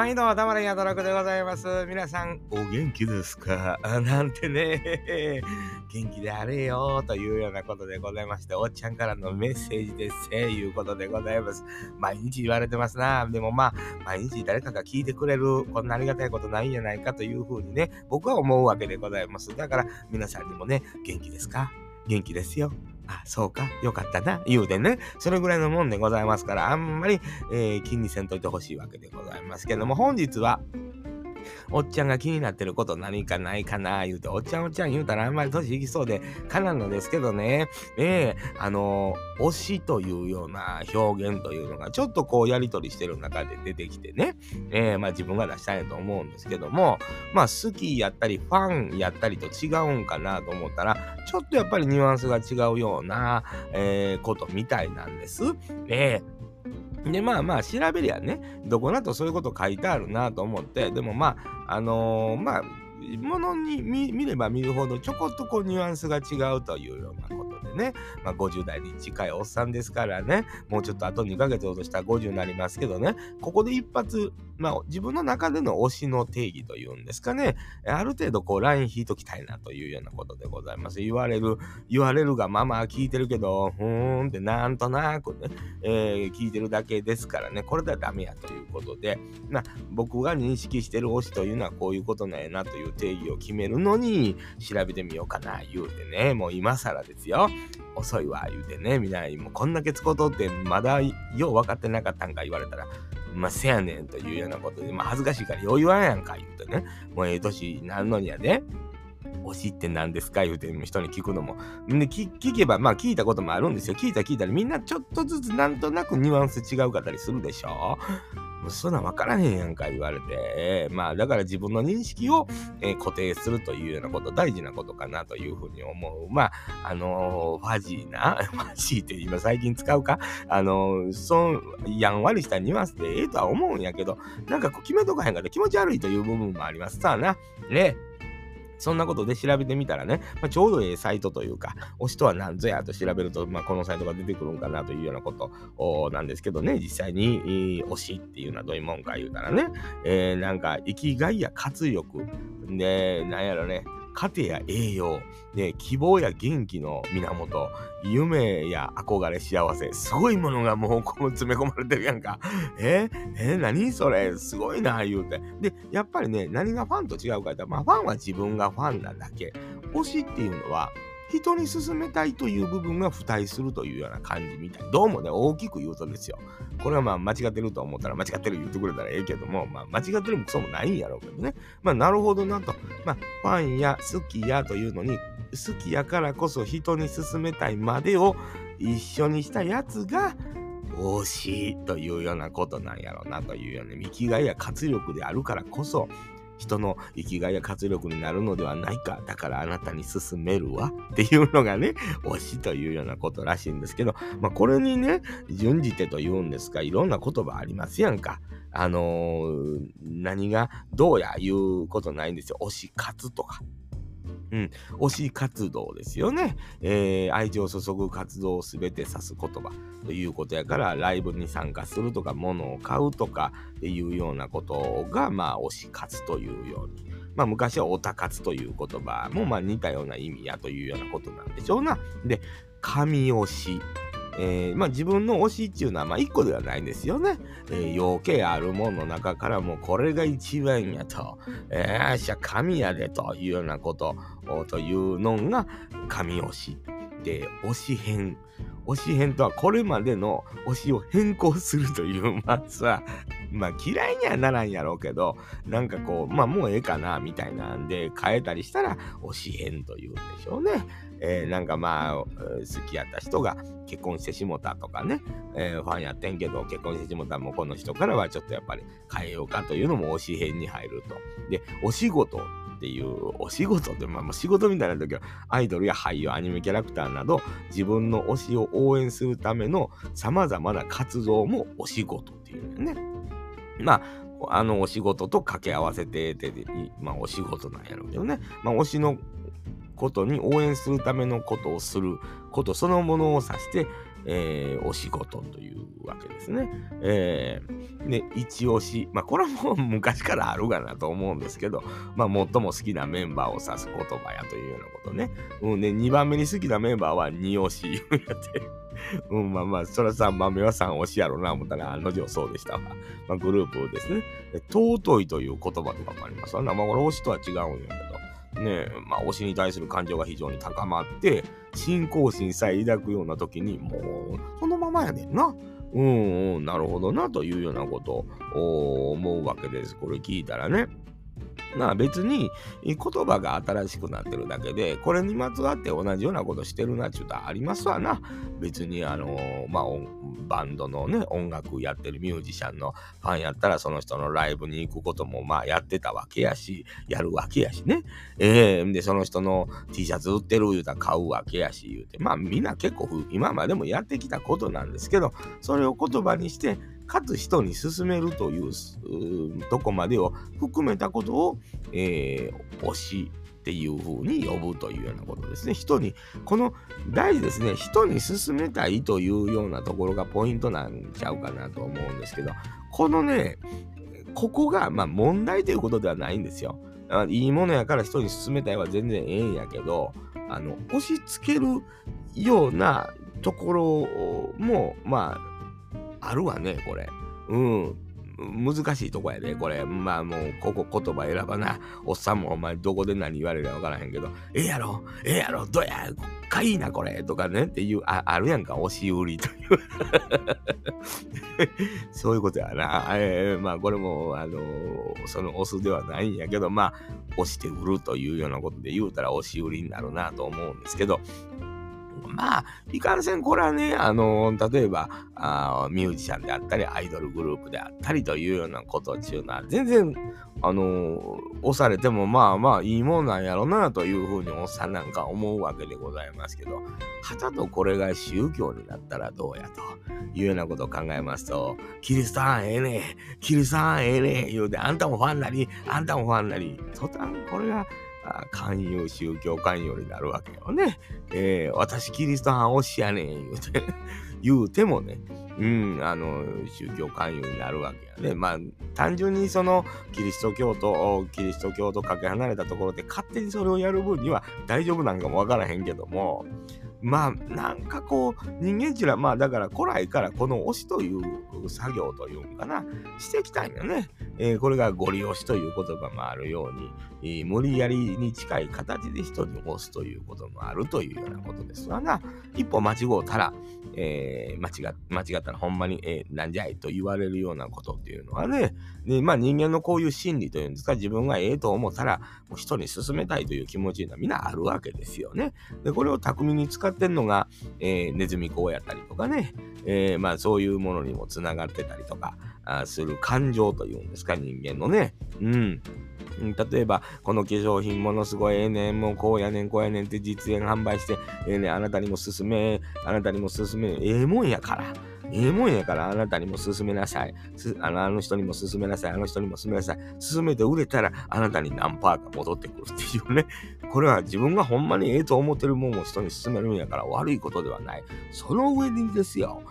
毎度、たまらやどろくでございます。皆さん、お元気ですか？なんてね、元気であれよというようなことでございまして、おっちゃんからのメッセージですせ、いうことでございます。毎日言われてますな。でもまあ、毎日誰かが聞いてくれる、こんなありがたいことないんじゃないかというふうにね、僕は思うわけでございます。だから、皆さんにもね、元気ですか？元気ですよ。そうか、よかったな、言うてね、それぐらいのもんでございますから、あんまり、えー、気にせんといてほしいわけでございますけども、本日は、おっちゃんが気になってること何かないかな？言うて、おっちゃんおっちゃん言うたらあんまり年いきそうで、かなんのですけどね、ええ、あの、推しというような表現というのが、ちょっとこうやりとりしてる中で出てきてね、ええ、まあ自分が出したいと思うんですけども、まあ好きやったり、ファンやったりと違うんかなと思ったら、ちょっとやっぱりニュアンスが違うような、えー、ことみたいなんです。ええで、まあまあ、調べりゃね、どこなとそういうこと書いてあるなと思って、でもまあ、あのー、まあ、ものに見れば見るほどちょこっとこうニュアンスが違うというようなことでね、まあ、50代に近いおっさんですからね、もうちょっとあと2ヶ月ほどしたら50になりますけどね、ここで一発、まあ、自分の中での推しの定義というんですかね、ある程度こうライン引いときたいなというようなことでございます。言われる、言われるがまま聞いてるけど、ふーんってなんとなくね、えー、聞いてるだけですからね、これではダメやということで、まあ、僕が認識してる推しというのはこういうことなんやなという定義を決めるのに調べてみようかな言うてね、もう今更ですよ。遅いわ言うてね、みんなもうこんだけ使うとってまだよう分かってなかったんか言われたら、まあ、せやねんというようなことで、まあ、恥ずかしいからよう言わんやんか言うてね、もうええ年になるのにやで、推しって何ですか言うて人に聞くのも。で聞、聞けば、まあ聞いたこともあるんですよ。聞いた聞いたらみんなちょっとずつなんとなくニュアンス違うかったりするでしょもうそんなん分からへんやんか言われて、まあだから自分の認識を、えー、固定するというようなこと大事なことかなというふうに思う。まあ、あのー、ファジーな、ファジーって今最近使うか？あのー、そん、やんわりしたニュアンスでええとは思うんやけど、なんかこう決めとかへんから気持ち悪いという部分もありますさあな。ね。そんなことで調べてみたらね、まあ、ちょうどええサイトというか、推しとは何ぞやと調べると、まあ、このサイトが出てくるんかなというようなことなんですけどね、実際に、推しっていうのはどういうもんか言うたらね、えー、なんか生きがいや活力、で、なんやろね、糧や栄養、ね、希望や元気の源、夢や憧れ、幸せ、すごいものがもうこう詰め込まれてるやんか。え？え？何それ？すごいな、言うて。で、やっぱりね、何がファンと違うかってまあファンは自分がファンなだけ。推しっていうのは、人に勧めたいという部分が付帯するというような感じみたい。どうもね、大きく言うとですよ。これはまあ間違ってると思ったら間違ってる言ってくれたらええけども、まあ間違ってるもクソもないんやろうけどね。まあなるほどなと。まあファンや好きやというのに、好きやからこそ人に勧めたいまでを一緒にしたやつが、推しいというようなことなんやろうなというような見きがいや活力であるからこそ人の生きがいや活力になるのではないか。だからあなたに進めるわ。っていうのがね、推しというようなことらしいんですけど、まあこれにね、準じてというんですか、いろんな言葉ありますやんか。あのー、何がどうや言うことないんですよ。推し活とか。うん、推し活動ですよね。えー、愛情を注ぐ活動を全て指す言葉ということやから、ライブに参加するとか、物を買うとかっていうようなことが、まあ、推し活というように。まあ、昔はオタ活という言葉も、まあ、似たような意味やというようなことなんでしょうな。で、神推し。えー、まあ、自分の推しっていうのはまあ1個ではないんですよね。えー、余計あるものの中からもこれが一番やと、えー、しゃ神やでというようなことというのが神推し。で、推し編。推し編とはこれまでの推しを変更するという、まあさ、まあ嫌いにはならんやろうけど、なんかこう、まあもうええかな、みたいなんで変えたりしたら推し編というんでしょうね。えー、なんかまあ、好きやった人が結婚してしもたとかね、えー、ファンやってんけど、結婚してしもたもこの人からはちょっとやっぱり変えようかというのも推し編に入ると。で、お仕事っていう、お仕事って、まあ、仕事みたいな時は、アイドルや俳優、アニメキャラクターなど、自分の推しを応援するための様々な活動もお仕事っていうね。まあ、あのお仕事と掛け合わせてて、まあお仕事なんやろうけどね。まあ推しのことに応援するためのことをすることそのものを指してえー、お仕事というわけですね。えー、で、一押し。まあ、これはもう昔からあるがなと思うんですけど、まあ、最も好きなメンバーを指す言葉やというようなことね。うん、で、2番目に好きなメンバーは二押し言うやって。うん、まあまあ、それは3番目は3押しやろうな、思ったら、案の定そうでしたわ。まあ、グループですね。尊いという言葉とかもありますわな。まあ、これ推しとは違うんやけど。ねまあ、推しに対する感情が非常に高まって、信仰心さえ抱くような時に、もう、そのままやねんな。うん、うん、なるほどな、というようなことを思うわけです。これ聞いたらね。まあ別に言葉が新しくなってるだけで、これにまつわって同じようなことしてるなっちゅうとありますわな。別にあのまあバンドのね、音楽やってるミュージシャンのファンやったらその人のライブに行くこともまあやってたわけやし、やるわけやしね。えー、で、その人の T シャツ売ってる言うたら買うわけやし言うて、まあみんな結構今までもやってきたことなんですけど、それを言葉にしてかつ人に勧めるというとこまでを含めたことを、えー、推しっていう風に呼ぶというようなことですね。人に、この大事ですね、人に勧めたいというようなところがポイントなんちゃうかなと思うんですけど、このね、ここが、まあ問題ということではないんですよ。いいものやから人に勧めたいは全然ええんやけど、あの、押し付けるようなところも、まあ、あるわね、これ。うん。難しいとこやで、これ。まあもう、ここ言葉選ばな。おっさんもお前どこで何言われるかわからへんけど、ええやろ？ええやろ？どや？かいいな、これとかねっていう、ああるやんか、押し売りという。そういうことやな。えー、まあこれも、あのー、その押すではないんやけど、まあ、押して売るというようなことで言うたら押し売りになるなと思うんですけど、まあ、いかんせんこれはね、あの例えばあ、ミュージシャンであったり、アイドルグループであったりというようなことっていうのは、全然、あの押されてもまあまあいいもんなんやろなというふうにおっさんなんか思うわけでございますけど、はたとこれが宗教になったらどうやというようなことを考えますと、キリストはええねキリストはええね言うて、あんたもファンなり、あんたもファンなり、途端これが勧誘、宗教勧誘になるわけよね。えー、私キリスト派推しやねん、言うて 言うてもね、うん、あの、宗教勧誘になるわけやね。まあ、単純にその、キリスト教と、キリスト教とかけ離れたところで勝手にそれをやる分には大丈夫なんかもわからへんけども、まあ、なんかこう、人間ちら、まあ、だから古来からこの推しという作業というかな、してきたんよね。えー、これがゴリ押しという言葉もあるように、えー、無理やりに近い形で人に押すということもあるというようなことですわな。一歩間違うたら、えー、間違間違ったらほんまに、えー、なんじゃいと言われるようなことっていうのはね、でまあ、人間のこういう心理というんですか、自分がええと思ったら、人に勧めたいという気持ちがみんなあるわけですよね。で、これを巧みに使ってんのが、えー、ネズミ講やったりとかね、えー、まあそういうものにもつながってたりとかあする感情というんですか、人間のね。うん。例えば、この化粧品ものすごいええねん、もうこうやねん、こうやねんって実演販売して、ええねん、あなたにも勧め、あなたにも勧め、ええもんやから。ええもんやから、あなたにも勧めなさい。あのあの人にも勧めなさい。あの人にも勧めなさい。勧めて売れたら、あなたに何パーか戻ってくるっていうね。これは自分がほんまにええと思ってるもんを人に勧めるんやから悪いことではない。その上にですよ。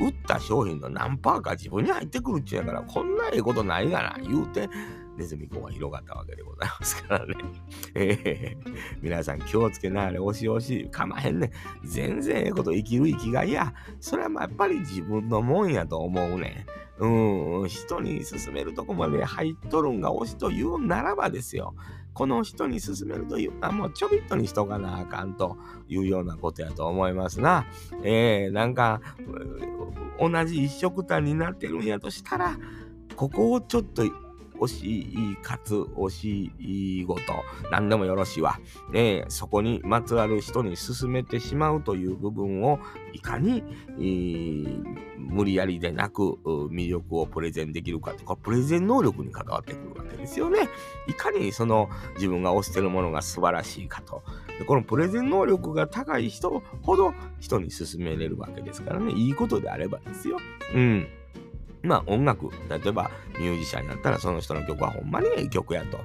売った商品の何パーか自分に入ってくるっちゅうやから、こんなええことないがな、言うて、ネズミ子は広がったわけでございますからね。えー、皆さん気をつけなあれ、押し押し、かまへんね全然ええこと生きる生きがいや。それはまあやっぱり自分のもんやと思うねうん、人に勧めるとこまで入っとるんが推しというならばですよ。この人に勧めるというのはもうちょびっとにしとかなあかんというようなことやと思いますな。えー、なんか、同じ一色単になってるんやとしたら、ここをちょっと惜しいかつ惜しいごと、何でもよろしいわ。ね、そこにまつわる人に勧めてしまうという部分をいかに、えー、無理やりでなく魅力をプレゼンできるかとか、プレゼン能力に関わってくるわけですよね。いかにその自分が推してるものが素晴らしいかと。でこのプレゼン能力が高い人ほど人に勧めれるわけですからね。いいことであればですよ。うん。まあ音楽、例えばミュージシャンになったらその人の曲はほんまにええ曲やと。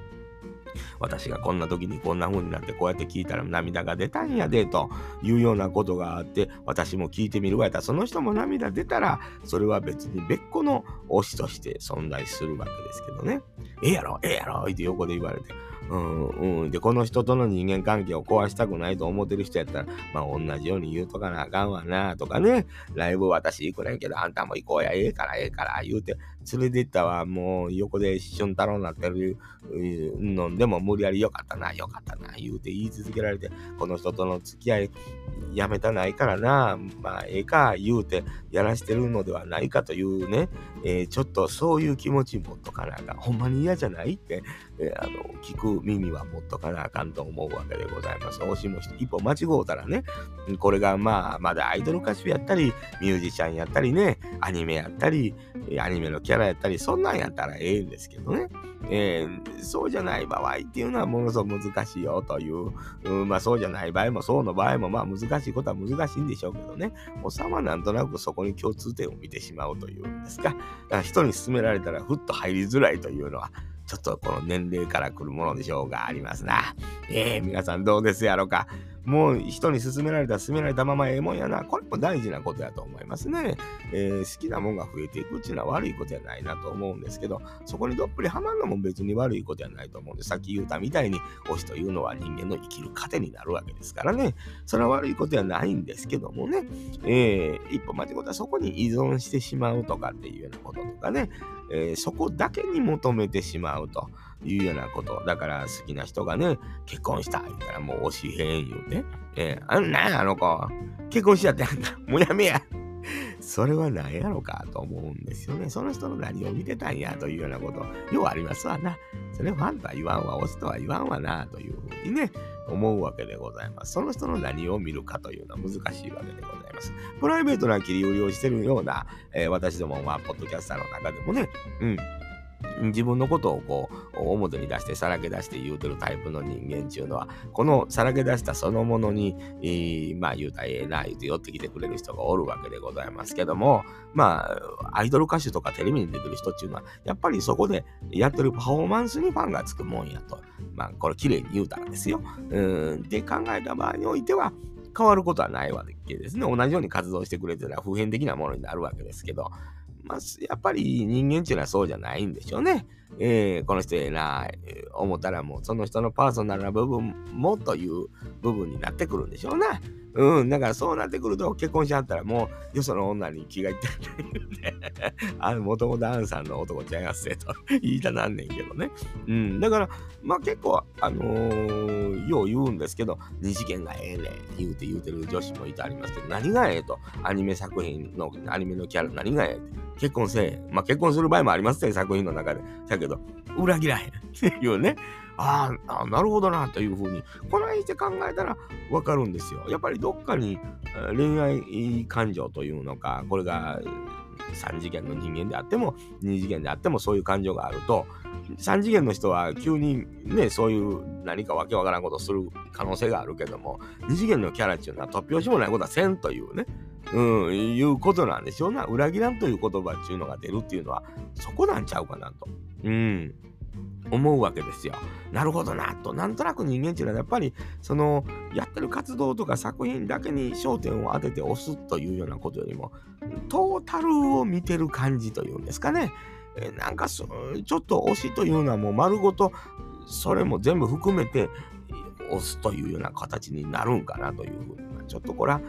私がこんな時にこんな風になってこうやって聞いたら涙が出たんやでというようなことがあって私も聞いてみるわやったらその人も涙出たらそれは別に別個の推しとして存在するわけですけどねええやろええやろって横で言われてうんうん。で、この人との人間関係を壊したくないと思ってる人やったら、まあ同じように言うとかなあかんわなとかね。ライブ私行くねんけど、あんたも行こうや、ええからええから言うて、連れて行ったわ、もう横で俊太郎になってるのでも無理やりよかったな、よかったな、言うて言い続けられて、この人との付き合いやめたないからな、まあええか言うてやらしてるのではないかというね、えー、ちょっとそういう気持ち持っとかなあか。ほんまに嫌じゃないって、えー、あの、聞く耳は持っとかなあかんと思うわけでございます。推しも一歩間違うたらね、これがまあ、まだアイドル歌手やったり、ミュージシャンやったりね、アニメやったり、アニメのキャラやったり、そんなんやったらええんですけどね。えー、そうじゃない場合っていうのはものすごく難しいよという、うん、まあそうじゃない場合もそうの場合もまあ難しいことは難しいんでしょうけどね、おさまなんとなくそこに共通点を見てしまうというんですか、か人に勧められたらふっと入りづらいというのは、ちょっとこの年齢から来るものでしょうがありますな。えー、皆さんどうですやろか。もう人に勧められた、勧められたままええもんやな。これも大事なことやと思いますね。えー、好きなもんが増えていくっていうのは悪いことやないなと思うんですけど、そこにどっぷりハマるのも別に悪いことやないと思うんで、さっき言ったみたいに、推しというのは人間の生きる糧になるわけですからね。それは悪いことやないんですけどもね。えー、一歩間違ったらそこに依存してしまうとかっていうようなこととかね。えー、そこだけに求めてしまうと。いうようなこと。だから好きな人がね、結婚した言ったらもう推しへん言うて。えー、あんなんあの子、結婚しちゃってあんた、もうやめや。それは何やろかと思うんですよね。その人の何を見てたんやというようなこと、ようありますわな。それファンとは言わんわ、推しとは言わんわな、というふうにね、思うわけでございます。その人の何を見るかというのは難しいわけでございます。プライベートな切り売りをしてるような、えー、私ども、まあ、ポッドキャスターの中でもね、うん、自分のことをこう表に出してさらけ出して言うてるタイプの人間っていうのはこのさらけ出したそのものに、えー、まあ言うたらええな言うて寄ってきてくれる人がおるわけでございますけどもまあアイドル歌手とかテレビに出てる人っていうのはやっぱりそこでやってるパフォーマンスにファンがつくもんやと。まあこれ綺麗に言うたらですよ。うん。って考えた場合においては変わることはないわけですね。同じように活動してくれてるのは普遍的なものになるわけですけど、まあ、やっぱり人間っていうのはそうじゃないんでしょうね。えー、この人ええな、思ったらもうその人のパーソナルな部分もという部分になってくるんでしょうな。うん、だからそうなってくると結婚しちゃったらもうよその女に気がいって言うて、あの、もともとアンさんの男ちゃいますせと言いたなんねんけどね。うん、だから、まあ結構、あのー、よう言うんですけど、二次元がええねん言うて言うてる女子もいてありますけど、何がええと、アニメ作品の、アニメのキャラ何がええって、結婚せえまあ結婚する場合もありますね、作品の中で。だけど、裏切らへんっていうね。ああ、なるほどな、というふうに、この辺して考えたらわかるんですよ。やっぱりどっかに恋愛感情というのか、これが3次元の人間であっても、2次元であってもそういう感情があると、3次元の人は急にね、そういう何かわけわからんことをする可能性があるけども、2次元のキャラっていうのは突拍子もないことはせんというね、うん、いうことなんでしょうな。裏切らんという言葉っていうのが出るっていうのは、そこなんちゃうかなと。うん。思うわけですよ。なるほどなと。なんとなく人間っていうのはやっぱりそのやってる活動とか作品だけに焦点を当てて押すというようなことよりもトータルを見てる感じというんですかね。えなんかちょっと推しというのはもう丸ごとそれも全部含めて押すというような形になるんかなというふうにちょっとこれは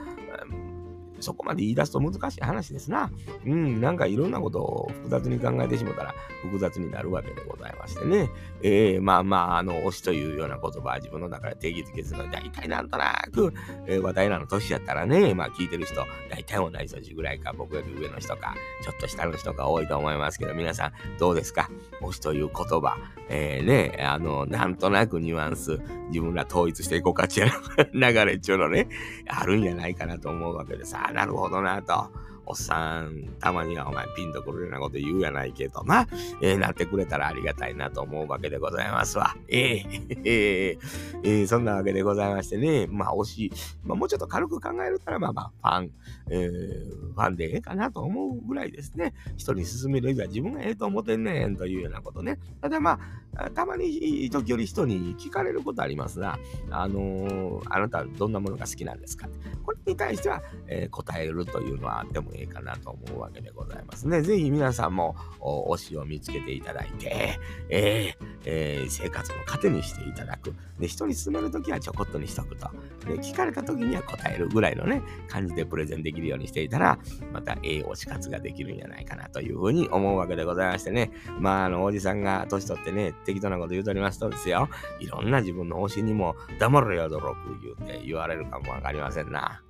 そこまで言い出すと難しい話ですな。うん、なんかいろんなことを複雑に考えてしもたら複雑になるわけでございましてね。えー、まあまあ、あの、推しというような言葉は自分の中で定義づけするので、大体なんとなく、えー、話題なの年やったらね、まあ聞いてる人、大体同じ年ぐらいか、僕より上の人か、ちょっと下の人が多いと思いますけど、皆さんどうですか？推しという言葉、えー、ね、あの、なんとなくニュアンス、自分ら統一していこうかっていう流れっていうのね、あるんじゃないかなと思うわけでさ、なるほどなと。おっさん、たまにはお前ピンとくるようなこと言うやないけどな、えー、なってくれたらありがたいなと思うわけでございますわ。えー、えー、えー、そんなわけでございましてね、まあ推し、まあもうちょっと軽く考えるたら、まあまあファン、えー、ファンでええかなと思うぐらいですね、人に勧める以外自分がええと思ってんねんというようなことね。ただまあ、たまに時折人に聞かれることありますが、あのー、あなたはどんなものが好きなんですか？これに対しては、えー、答えるというのはあってもいいかなと思うわけでございますね。ぜひ皆さんも推しを見つけていただいて、えーえー、生活の糧にしていただく。で、人に勧めるときはちょこっとにしとくと。で、聞かれたときには答えるぐらいのね、感じでプレゼンできるようにしていたら、またええ推し活ができるんじゃないかなというふうに思うわけでございましてね。まあ、あの、おじさんが年取ってね、適当なこと言うとりますとですよ、いろんな自分の推しにも黙れよ、泥く言うて言われるかもわかりませんな。